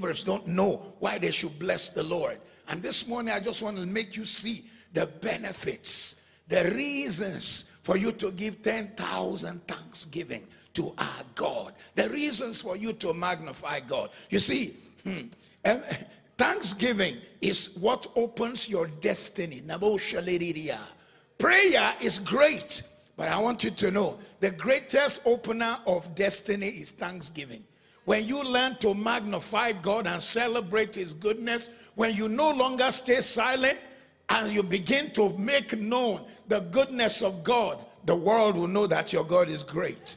believers don't know why they should bless the Lord. And this morning, I just want to make you see the benefits, the reasons for you to give 10,000 thanksgiving to our God, the reasons for you to magnify God. You see, hmm, thanksgiving is what opens your destiny. Prayer is great, but I want you to know the greatest opener of destiny is thanksgiving. When you learn to magnify God and celebrate His goodness, when you no longer stay silent and you begin to make known the goodness of God, the world will know that your God is great.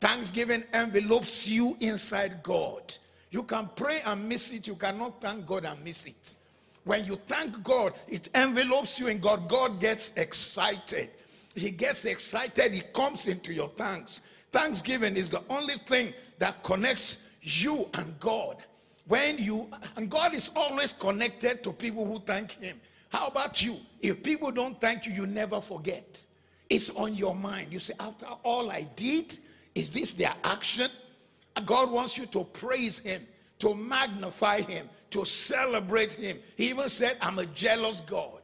Thanksgiving envelopes you inside God. You can pray and miss it, you cannot thank God and miss it. When you thank God, it envelopes you in God. God gets excited. He gets excited, He comes into your thanks. Thanksgiving is the only thing that connects you and God. When you, and God is always connected to people who thank Him. How about you? If people don't thank you, you never forget. It's on your mind. You say, after all I did, is this their action? God wants you to praise Him, to magnify Him, to celebrate Him. He even said, I'm a jealous God.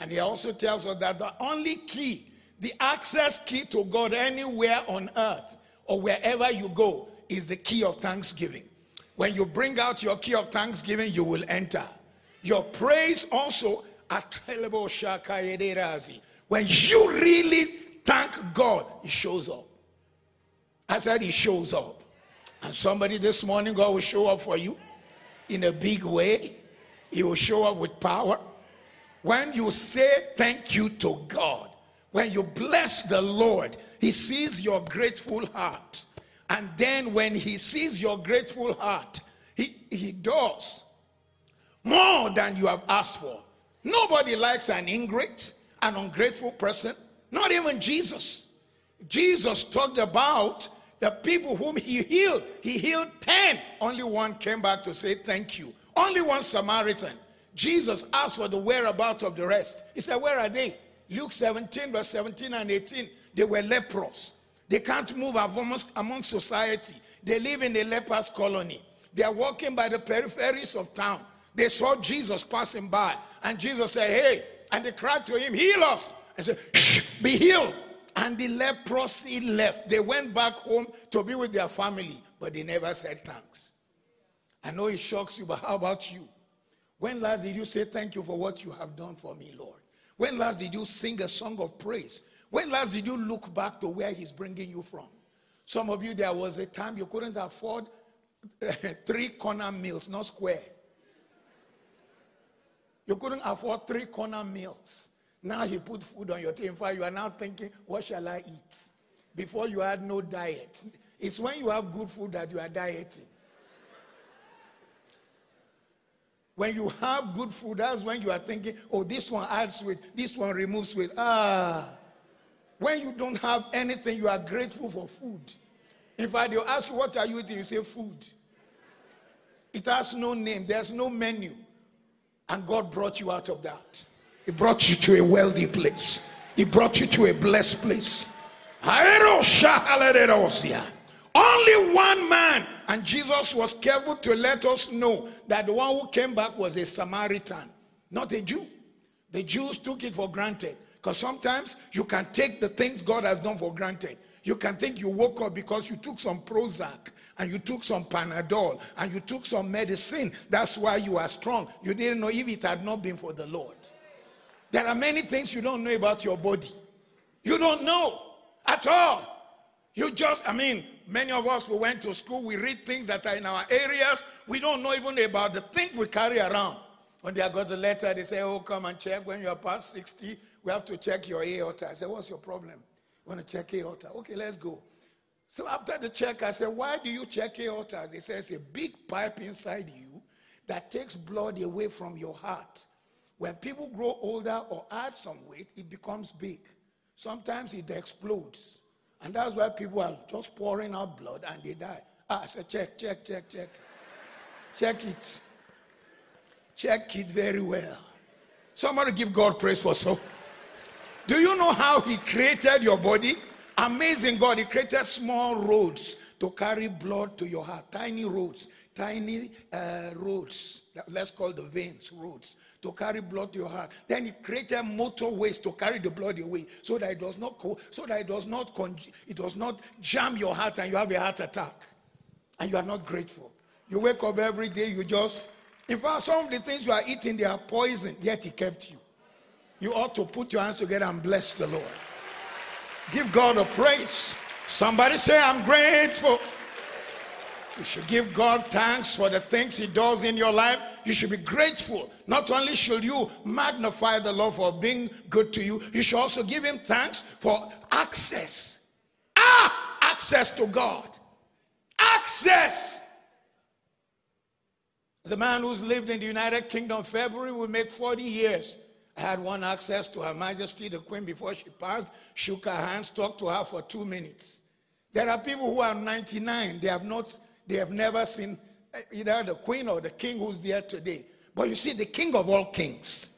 And He also tells us that the only key, the access key to God anywhere on earth or wherever you go, is the key of thanksgiving. When you bring out your key of thanksgiving, you will enter. Your praise also, when you really thank God, He shows up. I said He shows up. And somebody this morning, God will show up for you in a big way. He will show up with power. When you say thank you to God, when you bless the Lord, He sees your grateful heart. And then when He sees your grateful heart, He, he does more than you have asked for. Nobody likes an ingrate, an ungrateful person, not even Jesus. Jesus talked about the people whom he healed. He healed 10. Only one came back to say thank you. Only one Samaritan. Jesus asked for the whereabouts of the rest. He said, Where are they? Luke 17, verse 17 and 18. They were leprous. They can't move among society. They live in a lepers colony. They are walking by the peripheries of town. They saw Jesus passing by. And Jesus said, Hey, and they cried to him, Heal us. And said, Shh, be healed. And the leprosy left. They went back home to be with their family, but they never said thanks. I know it shocks you, but how about you? When last did you say thank you for what you have done for me, Lord? When last did you sing a song of praise? When last did you look back to where He's bringing you from? Some of you, there was a time you couldn't afford three corner meals, not square. You couldn't afford three corner meals. Now he put food on your table. In fact, you are now thinking, what shall I eat? Before you had no diet. It's when you have good food that you are dieting. When you have good food, that's when you are thinking, oh, this one adds weight, this one removes weight. Ah. When you don't have anything, you are grateful for food. In fact, they'll ask you, what are you eating? You say, food. It has no name, there's no menu. And God brought you out of that. He brought you to a wealthy place. He brought you to a blessed place. Only one man, and Jesus was careful to let us know that the one who came back was a Samaritan, not a Jew. The Jews took it for granted because sometimes you can take the things God has done for granted. You can think you woke up because you took some Prozac and you took some Panadol and you took some medicine. That's why you are strong. You didn't know if it had not been for the Lord. There are many things you don't know about your body. You don't know at all. You just, I mean, many of us who went to school, we read things that are in our areas. We don't know even about the thing we carry around. When they got the letter, they say, Oh, come and check. When you're past 60, we have to check your A-H aorta. I said, What's your problem? You want to check A-H aorta? Okay, let's go. So after the check, I said, Why do you check A-H aorta? They say it's a big pipe inside you that takes blood away from your heart. When people grow older or add some weight, it becomes big. Sometimes it explodes. And that's why people are just pouring out blood and they die. Ah, I said, check, check, check, check. check it. Check it very well. Somebody give God praise for so. Do you know how He created your body? Amazing God. He created small roads to carry blood to your heart, tiny roads tiny uh, roads, let's call the veins roads, to carry blood to your heart. Then he created motorways to carry the blood away, so that it does not co- so that it does not con- it does not jam your heart and you have a heart attack, and you are not grateful. You wake up every day, you just in fact some of the things you are eating they are poison, yet he kept you. You ought to put your hands together and bless the Lord. Give God a praise. Somebody say, I'm grateful. You should give God thanks for the things He does in your life. You should be grateful. Not only should you magnify the Lord for being good to you, you should also give Him thanks for access. Ah, access to God. Access. As a man who's lived in the United Kingdom, February will make 40 years. Had one access to Her Majesty the Queen before she passed, shook her hands, talked to her for two minutes. There are people who are 99, they have not, they have never seen eh, either the Queen or the King who's there today. But you see, the King of all kings,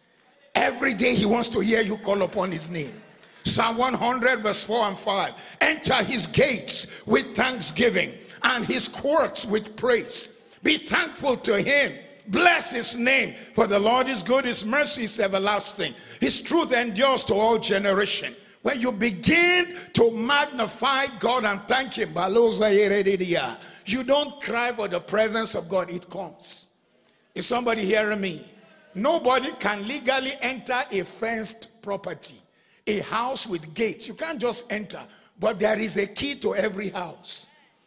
every day he wants to hear you call upon his name. Psalm 100, verse 4 and 5. Enter his gates with thanksgiving and his courts with praise. Be thankful to him Bless his name, for the Lord is good, his mercy is everlasting, his truth endures to all generation. When you begin to magnify God and thank him, you don't cry for the presence of God, it comes. Is somebody hearing me? Nobody can legally enter a fenced property, a house with gates. You can't just enter, but there is a key to every house,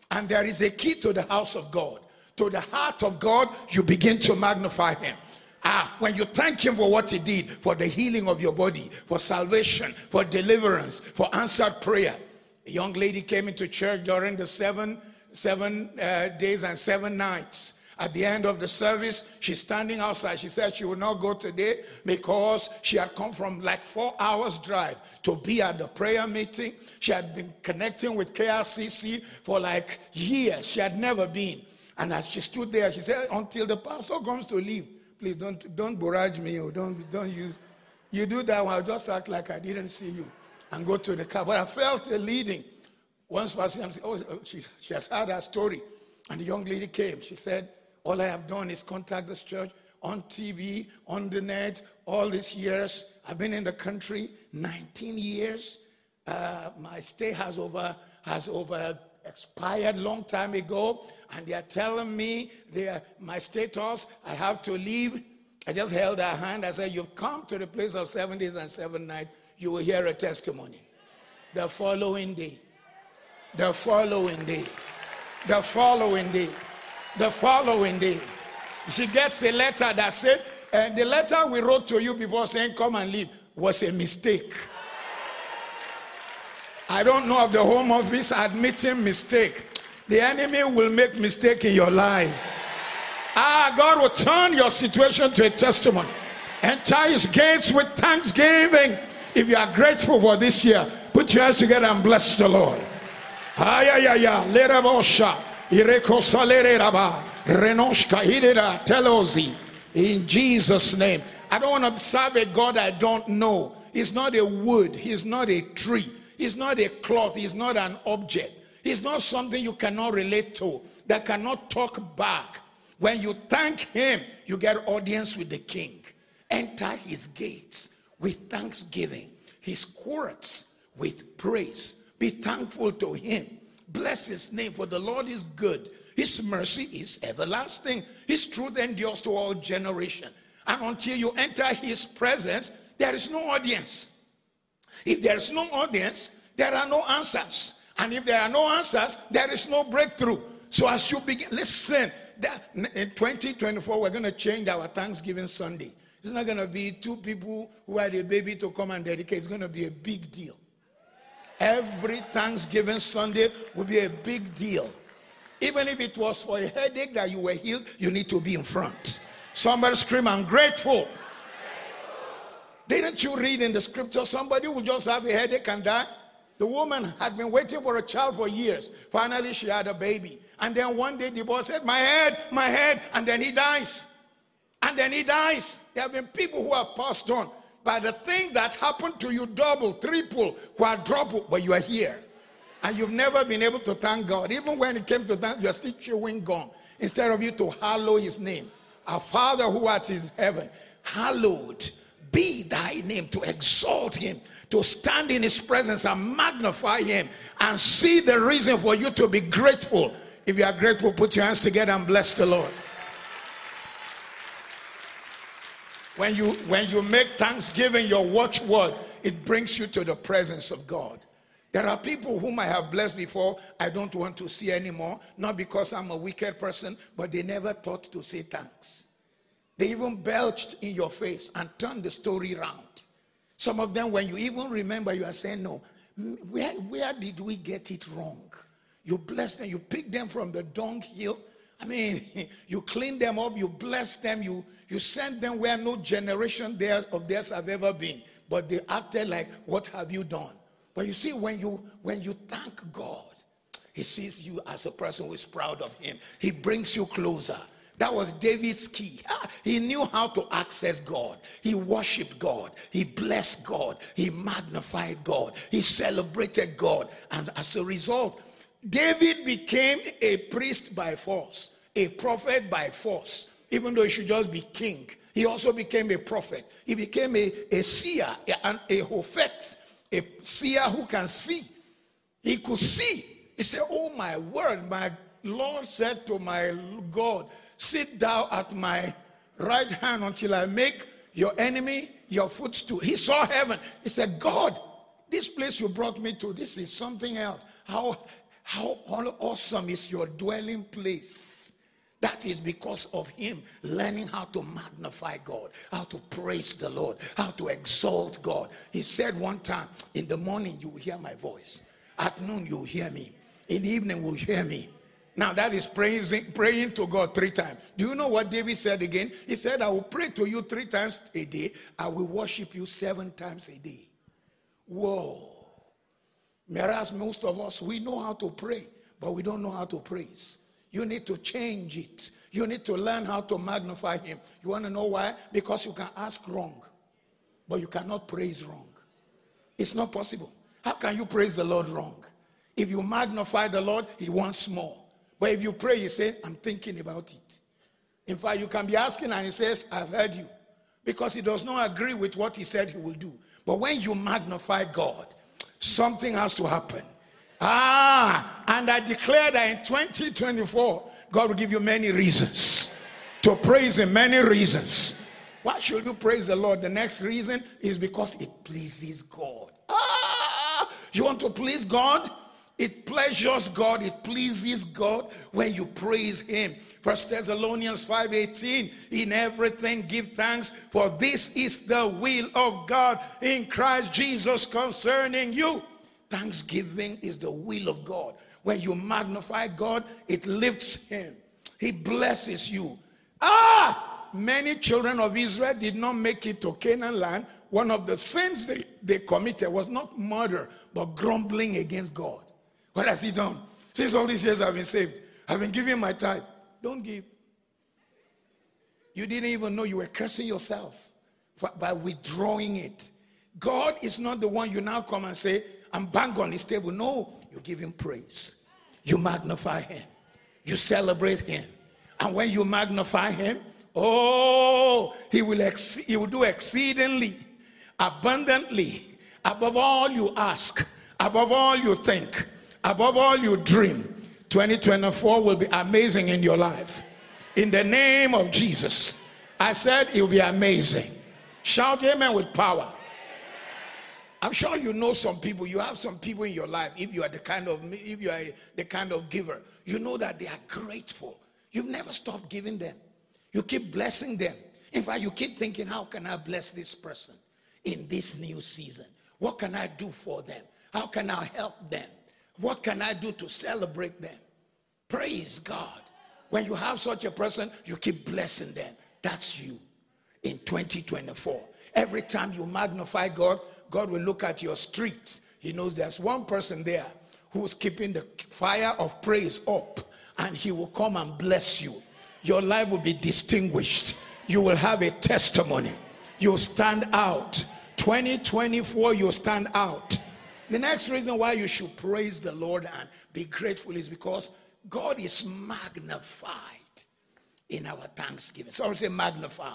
and there is a key to the house of God to the heart of God, you begin to magnify Him. Ah, when you thank Him for what He did, for the healing of your body, for salvation, for deliverance, for answered prayer. A young lady came into church during the seven, seven uh, days and seven nights. At the end of the service, she's standing outside. She said she would not go today because she had come from like four hours drive to be at the prayer meeting. She had been connecting with KICC for like years. She had never been. And as she stood there, she said, Until the pastor comes to leave, please don't, don't barrage me or don't, don't use. You do that, I'll just act like I didn't see you and go to the car. But I felt a leading. Once person said, Oh, she, she has heard her story. And the young lady came. She said, All I have done is contact this church on TV, on the net, all these years. I've been in the country 19 years. Uh, my stay has over has over expired long time ago, and they are telling me they are, my status, I have to leave. I just held her hand. I said, You've come to the place of seven days and seven nights. You will hear a testimony. The following day, the following day, the following day, the following day, she gets a letter that said, and the letter we wrote to you before saying, Come and leave, was a mistake. I don't know of the home office admitting mistake. The enemy will make mistake in your life. Ah, God will turn your situation to a testimony. Enter his gates with thanksgiving. If you are grateful for this year, put your hands together and bless the Lord. Ayayaya, lerabosha, ireko saleraba, renoshka, hidera, telozi. In Jesus' name. I don't want to serve a God I don't know. He's not a wood, he's not a tree. He's not a cloth, he's not an object. He's not something you cannot relate to, that cannot talk back. When you thank him, you get audience with the king. Enter his gates with thanksgiving, his courts with praise. Be thankful to him. Bless his name, for the Lord is good. His mercy is everlasting. His truth endures to all generation. And until you enter his presence, there is no audience. If there is no audience, there are no answers. And if there are no answers, there is no breakthrough. So as you begin, listen, that in 2024, we're going to change our Thanksgiving Sunday. It's not going to be two people who had a baby to come and dedicate. It's going to be a big deal. Every Thanksgiving Sunday will be a big deal. Even if it was for a headache that you were healed, you need to be in front. Somebody scream, I'm grateful. Didn't you read in the scripture somebody who just have a headache and die? The woman had been waiting for a child for years. Finally, she had a baby. And then one day the boy said, My head, my head. And then he dies. And then he dies. There have been people who have passed on. But the thing that happened to you double, triple, quadruple, but you are here. And you've never been able to thank God. Even when it came to that, you're still chewing gum. instead of you to hallow his name. Our Father who art in heaven, hallowed be thy name, to exalt him, to stand in his presence and magnify him, and see the reason for you to be grateful. If you are grateful, put your hands together and bless the Lord. When you when you make thanksgiving your watchword, it brings you to the presence of God. There are people whom I have blessed before, I don't want to see anymore, not because I'm a wicked person, but they never thought to say thanks. They even belched in your face and turned the story around. Some of them, when you even remember, you are saying, No, where, where did we get it wrong? You bless them, you pick them from the dunghill. I mean, you clean them up, you bless them, you, you send them where no generation theirs, of theirs have ever been. But they acted like, What have you done? But you see, when you when you thank God, He sees you as a person who is proud of Him. He brings you closer. That was David's key. He knew how to access God. He worshiped God. He blessed God. He magnified God. He celebrated God. And as a result, David became a priest by force, a prophet by force, even though he should just be king. He also became a prophet. He became a, a seer, a, a hophet, a seer who can see. He could see. He said, Oh, my word, my Lord said to my God, Sit thou at my right hand until I make your enemy your footstool. He saw heaven. He said, God, this place you brought me to, this is something else. How, how awesome is your dwelling place? That is because of him learning how to magnify God, how to praise the Lord, how to exalt God. He said one time, In the morning, you will hear my voice. At noon, you will hear me. In the evening, you will hear me. Now that is praising, praying to God three times. Do you know what David said again? He said, I will pray to you three times a day. I will worship you seven times a day. Whoa. Whereas most of us, we know how to pray, but we don't know how to praise. You need to change it. You need to learn how to magnify Him. You want to know why? Because you can ask wrong, but you cannot praise wrong. It's not possible. How can you praise the Lord wrong? If you magnify the Lord, He wants more. But if you pray, you say, I'm thinking about it. In fact, you can be asking and he says, I've heard you. Because he does not agree with what he said he will do. But when you magnify God, something has to happen. Ah, and I declare that in 2024, God will give you many reasons to praise Him, many reasons. Why should you praise the Lord? The next reason is because it pleases God. Ah, you want to please God? It pleasures God, it pleases God when you praise Him. First Thessalonians 5:18. In everything give thanks, for this is the will of God in Christ Jesus concerning you. Thanksgiving is the will of God. When you magnify God, it lifts Him. He blesses you. Ah! Many children of Israel did not make it to Canaan land. One of the sins they, they committed was not murder, but grumbling against God. What has he done? Since all these years I've been saved, I've been giving my tithe. Don't give. You didn't even know you were cursing yourself for, by withdrawing it. God is not the one you now come and say, I'm bang on his table. No, you give him praise. You magnify him. You celebrate him. And when you magnify him, oh, he will, ex- he will do exceedingly, abundantly, above all you ask, above all you think Above all, you dream. 2024 will be amazing in your life. In the name of Jesus. I said it will be amazing. Shout amen with power. I'm sure you know some people. You have some people in your life. If you are the kind of if you are the kind of giver, you know that they are grateful. You've never stopped giving them. You keep blessing them. In fact, you keep thinking, how can I bless this person in this new season? What can I do for them? How can I help them? What can I do to celebrate them? Praise God. When you have such a person, you keep blessing them. That's you in 2024. Every time you magnify God, God will look at your streets. He knows there's one person there who's keeping the fire of praise up, and he will come and bless you. Your life will be distinguished. You will have a testimony. You'll stand out. 2024, you'll stand out. The next reason why you should praise the Lord and be grateful is because God is magnified. in our thanksgiving. So say magnify.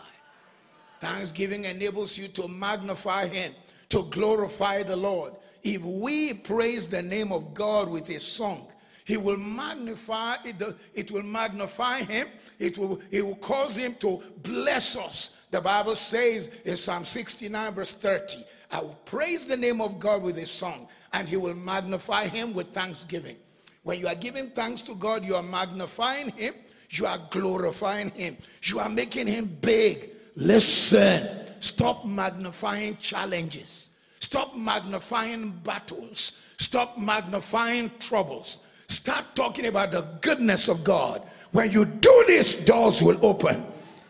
Thanksgiving enables you to magnify Him, to glorify the Lord. If we praise the name of God with a song, he will magnify it, it will magnify him it will it will cause him to bless us the bible says in psalm 69 verse 30 i will praise the name of god with a song and he will magnify him with thanksgiving. When you are giving thanks to god you are magnifying him you are glorifying him you are making him big. Listen stop magnifying challenges. Stop magnifying battles. Stop magnifying troubles. Start talking about the goodness of God. When you do this, doors will open.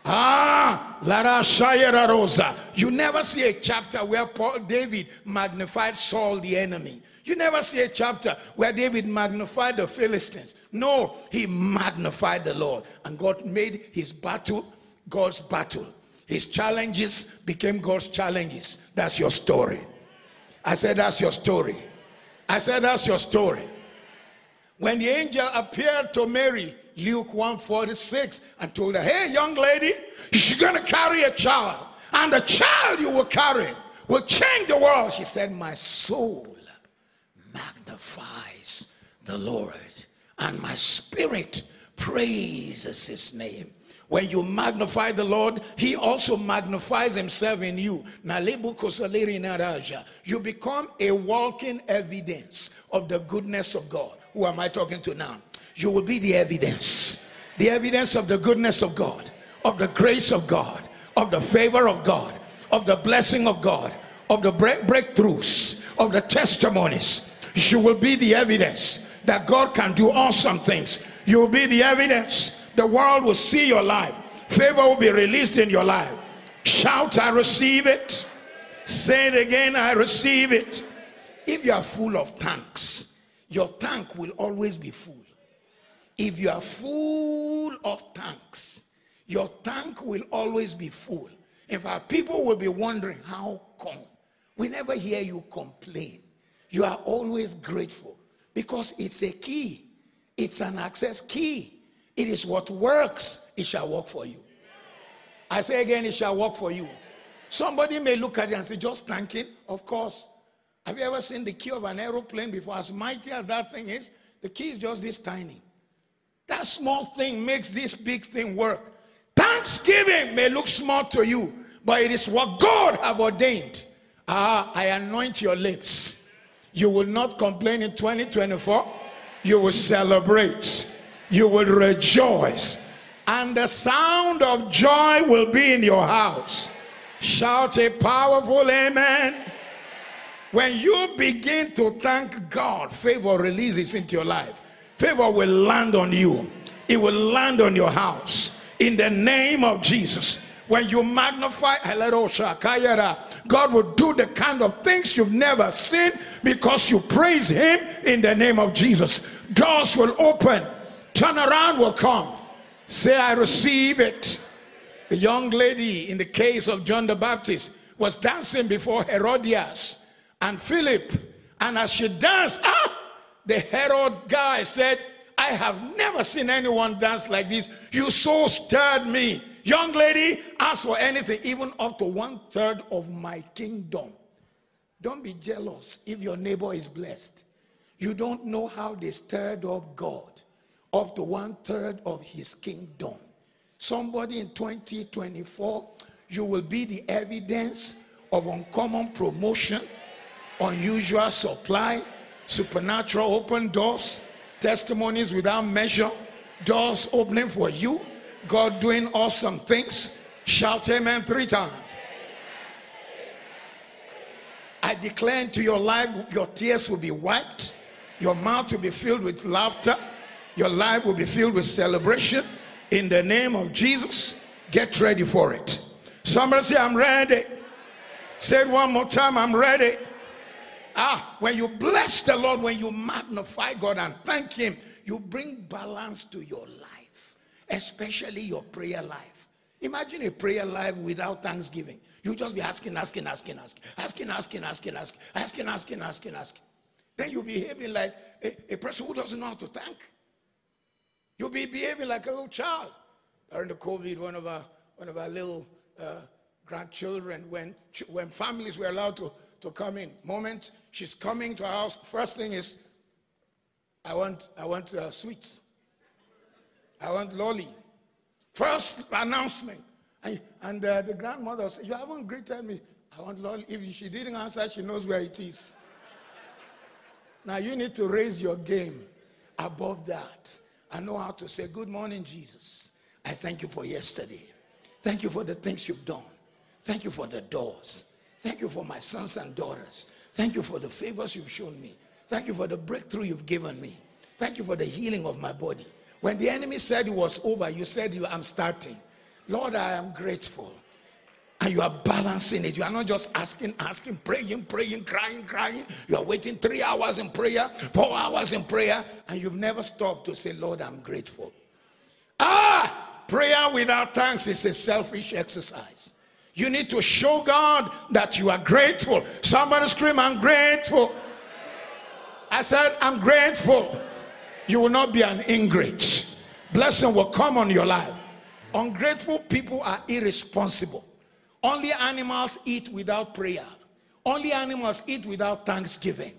Ah, Lara Shayera Rosa. You never see a chapter where Paul David magnified Saul the enemy. You never see a chapter where David magnified the Philistines. No, he magnified the Lord. And God made his battle God's battle. His challenges became God's challenges. That's your story. I said, That's your story. I said, That's your story. When the angel appeared to Mary, Luke 146, and told her, Hey, young lady, you're going to carry a child, and the child you will carry will change the world. She said, My soul magnifies the Lord, and my spirit praises his name. When you magnify the Lord, He also magnifies Himself in you. You become a walking evidence of the goodness of God. Who am I talking to now? You will be the evidence. The evidence of the goodness of God, of the grace of God, of the favor of God, of the blessing of God, of the break- breakthroughs, of the testimonies. You will be the evidence that God can do awesome things. You will be the evidence. The world will see your life. Favor will be released in your life. Shout, I receive it. Say it again, I receive it. If you are full of thanks, your tank will always be full. If you are full of tanks, your tank will always be full. In fact, people will be wondering, how come? We never hear you complain. You are always grateful because it's a key, it's an access key. It is what works, it shall work for you. I say again, it shall work for you. Somebody may look at it and say, just thanking. Of course. Have you ever seen the key of an aeroplane before? As mighty as that thing is, the key is just this tiny. That small thing makes this big thing work. Thanksgiving may look small to you, but it is what God have ordained. Ah, I anoint your lips. You will not complain in 2024. You will celebrate. You will rejoice. And the sound of joy will be in your house. Shout a powerful amen. When you begin to thank God, favor releases into your life. Favor will land on you, it will land on your house. In the name of Jesus. When you magnify, God will do the kind of things you've never seen because you praise Him in the name of Jesus. Doors will open, turnaround will come. Say, I receive it. The young lady in the case of John the Baptist was dancing before Herodias and Philip. And as she danced, ah, the Herod guy said, I have never seen anyone dance like this. You so stirred me. Young lady, ask for anything, even up to one third of my kingdom. Don't be jealous if your neighbor is blessed. You don't know how they stirred up God up to one third of his kingdom. Somebody in 2024, you will be the evidence of uncommon promotion unusual supply, supernatural open doors, testimonies without measure, doors opening for you, God doing awesome things. Shout amen three times. I declare into your life, your tears will be wiped, your mouth will be filled with laughter, your life will be filled with celebration. In the name of Jesus, get ready for it. Somebody say, I'm ready. Say it one more time, I'm ready. Ah, when you bless the Lord, when you magnify God and thank Him, you bring balance to your life, especially your prayer life. Imagine a prayer life without thanksgiving. You just be asking, asking, asking, asking, asking, asking, asking, asking, asking, asking, asking, asking. Then you'll behaving like a, a person who doesn't know how to thank. You'll be behaving like a little child. during the COVID, one of our, one of our little uh, grandchildren, when, when families were allowed to, to come in, moment she's coming to our house, first thing is, I want, I want uh, sweets. I want lolly. First announcement. And, and uh, the grandmother said, You haven't greeted me. I want lolly. If she didn't answer, she knows where it is. now you need to raise your game above that. I know how to say, Good morning, Jesus. I thank you for yesterday. Thank you for the things you've done. Thank you for the doors. Thank you for my sons and daughters. Thank you for the favors you've shown me. Thank you for the breakthrough you've given me. Thank you for the healing of my body. When the enemy said it was over, you said, you, I'm starting. Lord, I am grateful. And you are balancing it. You are not just asking, asking, praying, praying, crying, crying. You are waiting three hours in prayer, four hours in prayer, and you've never stopped to say, Lord, I'm grateful. Ah, prayer without thanks is a selfish exercise. You need to show God that you are grateful. Somebody scream, I'm grateful. I said, I'm grateful. You will not be an ingrate. Blessing will come on your life. Ungrateful people are irresponsible. Only animals eat without prayer. Only animals eat without thanksgiving.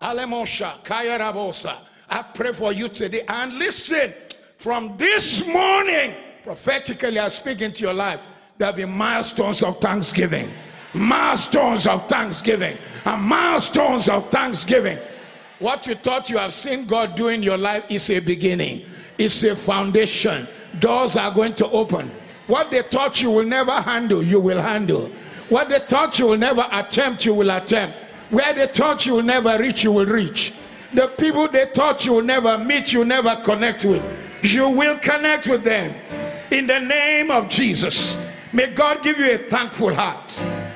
Alemosha, Kayarabosa. I pray for you today. And listen, from this morning, prophetically, I speak into your life. There'll be milestones of thanksgiving. Milestones of thanksgiving. And milestones of thanksgiving. What you thought you have seen God do in your life is a beginning, it's a foundation. Doors are going to open. What they thought you will never handle, you will handle. What they thought you will never attempt, you will attempt. Where they thought you will never reach, you will reach. The people they thought you will never meet, you never connect with, you will connect with them. In the name of Jesus, may God give you a thankful heart.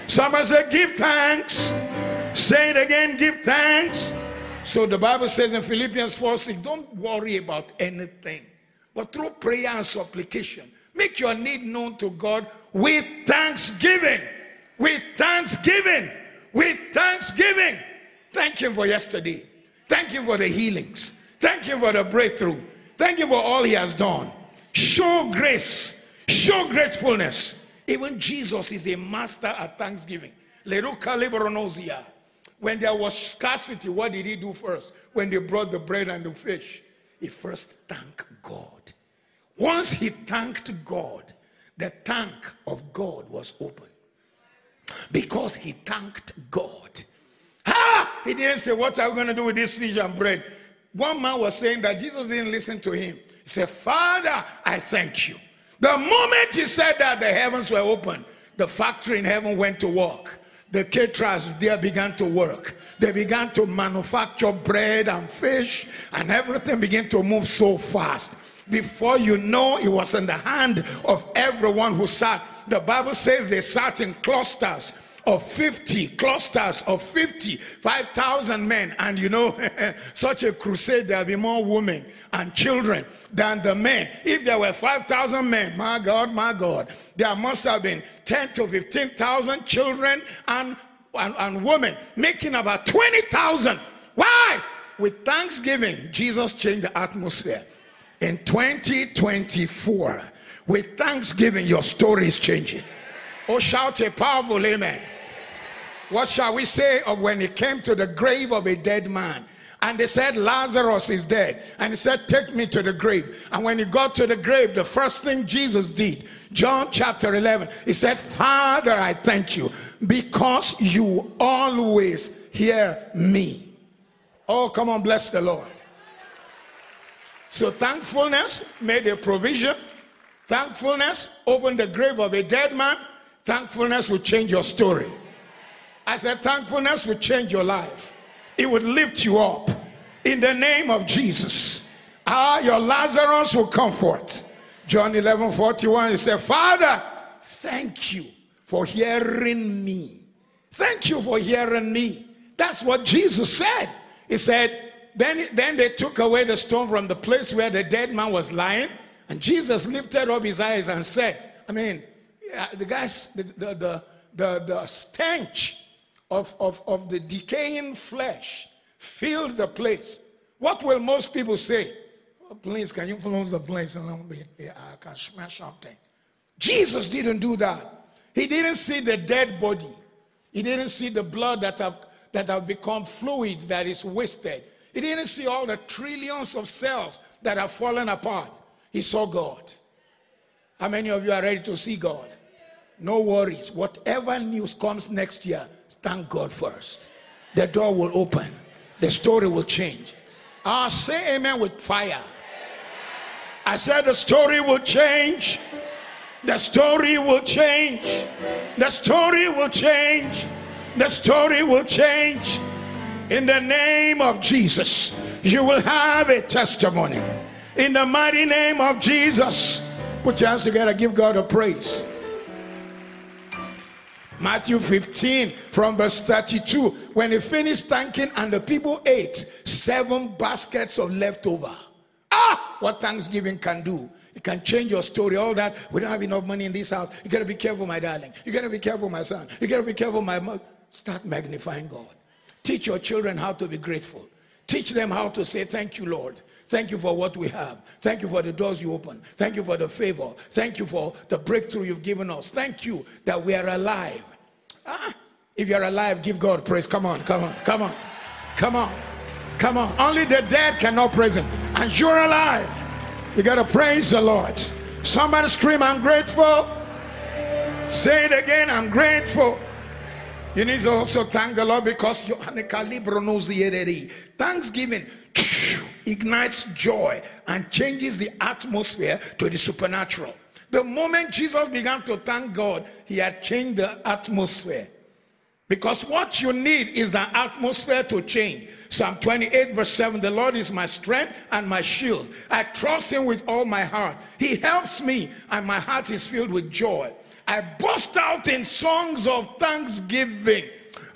Somebody say, Give thanks. Say it again, give thanks. So the Bible says in Philippians 4 6, don't worry about anything, but through prayer and supplication, make your need known to God with thanksgiving. With thanksgiving. With thanksgiving. Thank Him for yesterday. Thank Him for the healings. Thank Him for the breakthrough. Thank Him for all He has done. Show grace. Show gratefulness. Even Jesus is a master at thanksgiving. When there was scarcity, what did he do first? When they brought the bread and the fish, he first thanked God. Once he thanked God, the tank of God was open. Because he thanked God. Ah! He didn't say, What are we going to do with this fish and bread? One man was saying that Jesus didn't listen to him. He said, Father, I thank you. The moment he said that, the heavens were open. The factory in heaven went to work the caterers there began to work. They began to manufacture bread and fish, and everything began to move so fast. Before you know, it was in the hand of everyone who sat. The Bible says they sat in clusters of 50 clusters of 50 5000 men. And you know such a crusade there'll be more women and children than the men. If there were 5000 men my god my god there must have been 10 to 15000 children and, and and women making about 20000 why? With thanksgiving jesus changed the atmosphere. In 2024 with thanksgiving your story is changing. Oh, shout a powerful amen. What shall we say of when he came to the grave of a dead man? And they said, Lazarus is dead. And he said, Take me to the grave. And when he got to the grave, the first thing Jesus did, John chapter 11, he said, Father, I thank you because you always hear me. Oh, come on, bless the Lord. So thankfulness made a provision. Thankfulness opened the grave of a dead man. Thankfulness will change your story. I said, thankfulness will change your life. It would lift you up in the name of Jesus. Ah, your Lazarus will comfort. John 11 41, he said, Father, thank you for hearing me. Thank you for hearing me. That's what Jesus said. He said, then, then they took away the stone from the place where the dead man was lying. And Jesus lifted up his eyes and said, I mean, the guys, the, the, the, the, the stench of, of, of the decaying flesh filled the place. What will most people say? Oh, please, can you close the place a little bit? Yeah, I can smash something. Jesus didn't do that. He didn't see the dead body. He didn't see the blood that have, that have become fluid that is wasted. He didn't see all the trillions of cells that have fallen apart. He saw God. How many of you are ready to see God? No worries. Whatever news comes next year, thank God first. The door will open, the story will change. I say amen with fire. I said the story will change. The story will change. The story will change. The story will change. In the name of Jesus, you will have a testimony. In the mighty name of Jesus, put your hands together, give God a praise. Matthew 15 from verse 32. When he finished thanking and the people ate seven baskets of leftover. Ah, what Thanksgiving can do. It can change your story. All that. We don't have enough money in this house. You got to be careful, my darling. You got to be careful, my son. You got to be careful, my mother. Start magnifying God. Teach your children how to be grateful. Teach them how to say, Thank you, Lord. Thank you for what we have. Thank you for the doors you open. Thank you for the favor. Thank you for the breakthrough you've given us. Thank you that we are alive. Ah, if you're alive, give God praise. Come on, come on, come on, come on, come on. Only the dead cannot praise Him. And you're alive. You got to praise the Lord. Somebody scream, I'm grateful. Say it again, I'm grateful. You need to also thank the Lord because you. Thanksgiving ignites joy and changes the atmosphere to the supernatural. The moment Jesus began to thank God, he had changed the atmosphere. Because what you need is the atmosphere to change. Psalm 28, verse 7 The Lord is my strength and my shield. I trust him with all my heart. He helps me, and my heart is filled with joy. I burst out in songs of thanksgiving.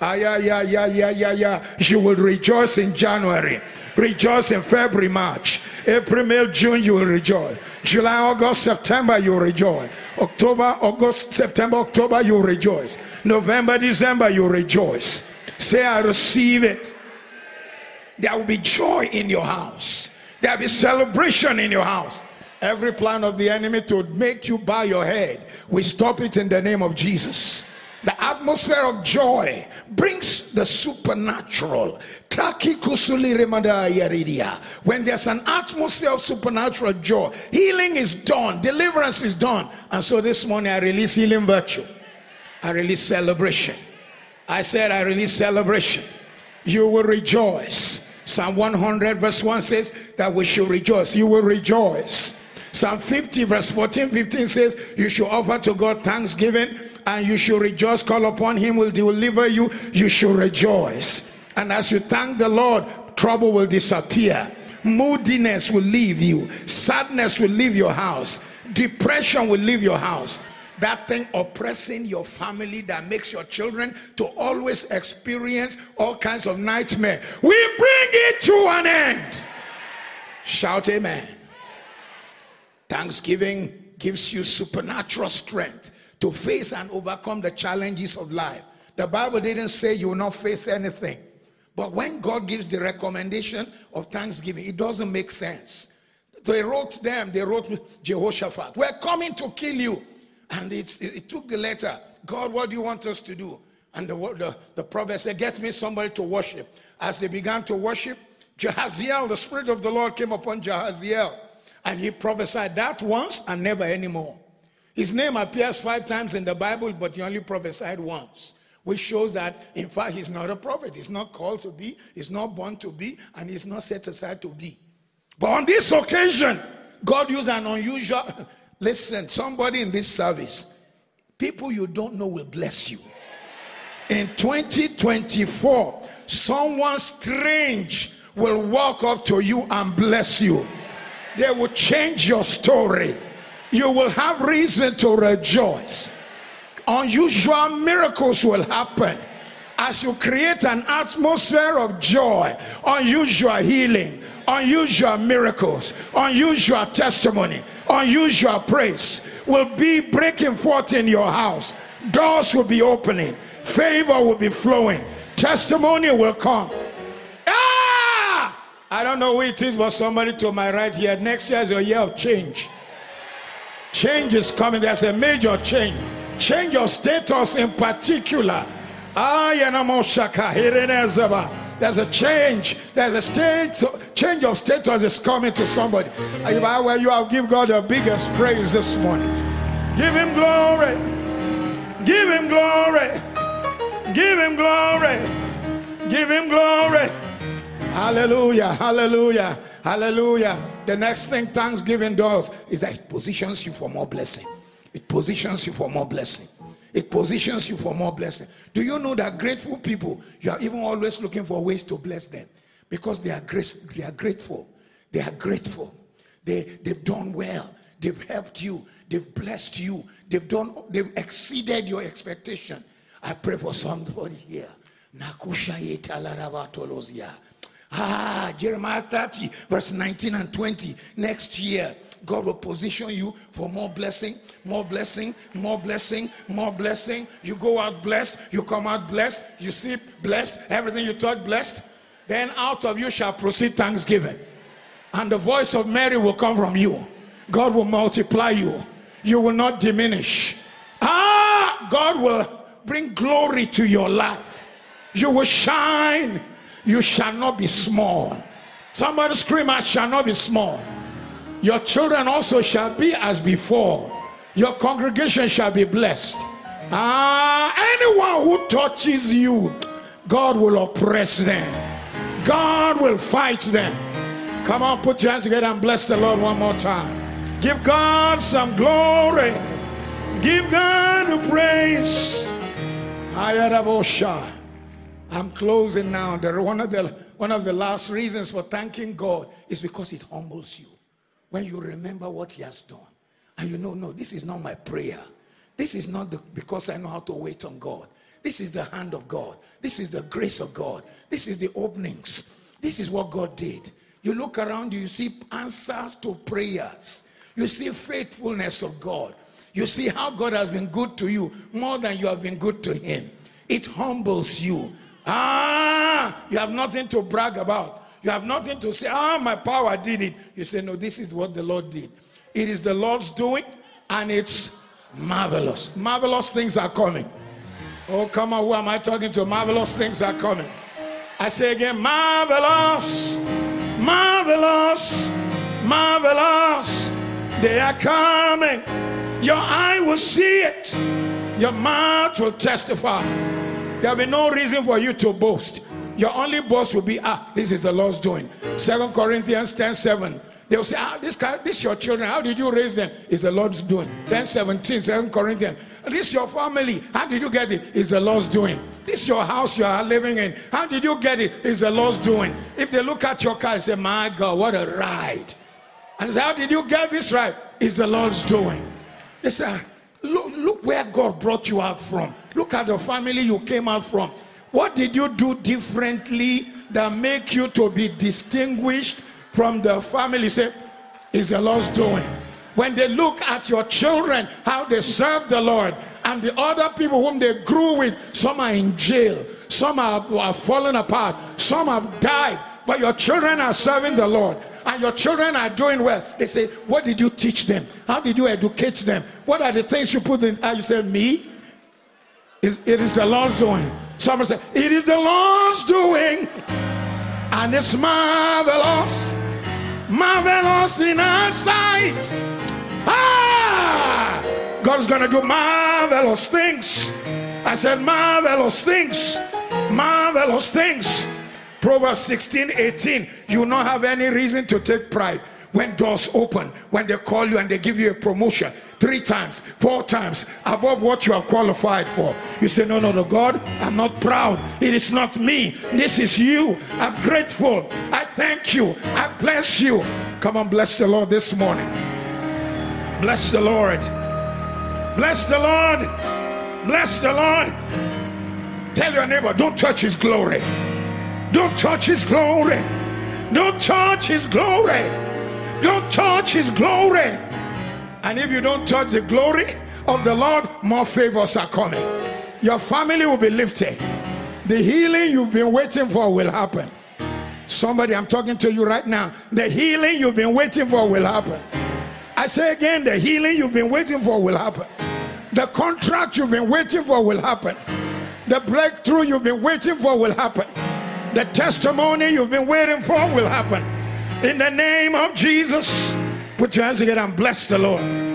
Ah, yeah, yeah, yeah, yeah, yeah, yeah. You will rejoice in January, rejoice in February, March, April, May, June, you will rejoice. July, August, September, you will rejoice. October, August, September, October, you will rejoice. November, December, you will rejoice. Say, I receive it. There will be joy in your house, there will be celebration in your house. Every plan of the enemy to make you bow your head, we stop it in the name of Jesus. The atmosphere of joy brings the supernatural. When there's an atmosphere of supernatural joy, healing is done, deliverance is done. And so this morning I release healing virtue. I release celebration. I said I release celebration. You will rejoice. Psalm 100 verse 1 says that we should rejoice. You will rejoice. Psalm 50 verse 14 15 says you should offer to God thanksgiving and you should rejoice. Call upon him, will deliver you. You should rejoice. And as you thank the Lord, trouble will disappear. Moodiness will leave you. Sadness will leave your house. Depression will leave your house. That thing oppressing your family that makes your children to always experience all kinds of nightmare. We bring it to an end. Shout amen. Thanksgiving gives you supernatural strength to face and overcome the challenges of life. The Bible didn't say you will not face anything. But when God gives the recommendation of thanksgiving, it doesn't make sense. They wrote them, they wrote Jehoshaphat, We're coming to kill you. And it, it, took the letter, God, what do you want us to do? And the, the, the prophet said, Get me somebody to worship. As they began to worship, Jahaziel, the Spirit of the Lord came upon Jahaziel. And he prophesied that once and never anymore. His name appears five times in the Bible, but he only prophesied once, which shows that, in fact, he's not a prophet. He's not called to be, he's not born to be, and he's not set aside to be. But on this occasion, God used an unusual. Listen, somebody in this service, people you don't know will bless you. In 2024, someone strange will walk up to you and bless you. They will change your story you will have reason to rejoice. Unusual miracles will happen as you create an atmosphere of joy, unusual healing, unusual miracles, unusual testimony, unusual praise will be breaking forth in your house. Doors will be opening, favor will be flowing, testimony will come. I don't know who it is, but somebody to my right here. Next year is a year of change. Change is coming. There's a major change. Change of status in particular. There's a change. There's a state change of status is coming to somebody. If I were you, I'll give God the biggest praise this morning. Give him glory. Give him glory. Give him glory. Give him glory. Hallelujah. Hallelujah. Hallelujah. The next thing Thanksgiving does is that it positions you for more blessing. It positions you for more blessing. It positions you for more blessing. Do you know that grateful people, you are even always looking for ways to bless them because they are, grace, they are grateful. They are grateful. They, they've done well. They've helped you. They've blessed you. They've done, they've exceeded your expectation. I pray for somebody here. Ah, Jeremiah 30, verse 19 and 20. Next year, God will position you for more blessing, more blessing, more blessing, more blessing. You go out blessed, you come out blessed, you see blessed, everything you touch blessed. Then out of you shall proceed thanksgiving. And the voice of Mary will come from you. God will multiply you. You will not diminish. Ah, God will bring glory to your life. You will shine you shall not be small. Somebody scream, I shall not be small. Your children also shall be as before. Your congregation shall be blessed. Ah, anyone who touches you, God will oppress them. God will fight them. Come on, put your hands together and bless the Lord one more time. Give God some glory. Give God the praise. Ayarabosha. I'm closing now. The, one, of the, one of the last reasons for thanking God is because it humbles you. When you remember what He has done. And you know, no, this is not my prayer. This is not the, because I know how to wait on God. This is the hand of God. This is the grace of God. This is the openings. This is what God did. You look around you, you see answers to prayers. You see faithfulness of God. You see how God has been good to you more than you have been good to Him. It humbles you. Ah, you have nothing to brag about. You have nothing to say, ah, my power did it. You say, no, this is what the Lord did. It is the Lord's doing, and it's marvelous. Marvelous things are coming. Oh, come on, who am I talking to? Marvelous things are coming. I say again, marvelous, marvelous, marvelous. They are coming. Your eye will see it, your mouth will testify. There'll be no reason for you to boast. Your only boast will be, ah, this is the Lord's doing. Second Corinthians 10 7. They'll say, ah, this, guy, this your children. How did you raise them? It's the Lord's doing. 10 17, 2 Corinthians. This your family. How did you get it? It's the Lord's doing. This your house you are living in. How did you get it? It's the Lord's doing. If they look at your car and say, my God, what a ride. And say, how did you get this right? It's the Lord's doing. They say, Look, look where God brought you out from. Look at the family you came out from. What did you do differently that make you to be distinguished from the family? Say, is the Lord's doing. When they look at your children, how they serve the Lord, and the other people whom they grew with, some are in jail, some are, are fallen apart, some have died, but your children are serving the Lord and your children are doing well. They say, What did you teach them? How did you educate them? What are the things you put in? And you say, Me? It is the Lord's doing. Someone say, It is the Lord's doing. And it's marvelous. Marvelous in our sight. Ah! God is going to do marvelous things. I said, Marvelous things. Marvelous things. Proverbs 16 18. You will not have any reason to take pride when doors open, when they call you and they give you a promotion three times, four times above what you are qualified for. You say, No, no, no, God, I'm not proud. It is not me. This is you. I'm grateful. I thank you. I bless you. Come on, bless the Lord this morning. Bless the Lord. Bless the Lord. Bless the Lord. Tell your neighbor, don't touch his glory. Don't touch his glory. Don't touch his glory. Don't touch his glory. And if you don't touch the glory of the Lord, more favors are coming. Your family will be lifted. The healing you've been waiting for will happen. Somebody, I'm talking to you right now. The healing you've been waiting for will happen. I say again, the healing you've been waiting for will happen. The contract you've been waiting for will happen. The breakthrough you've been waiting for will happen. The testimony you've been waiting for will happen. In the name of Jesus, put your hands together and bless the Lord.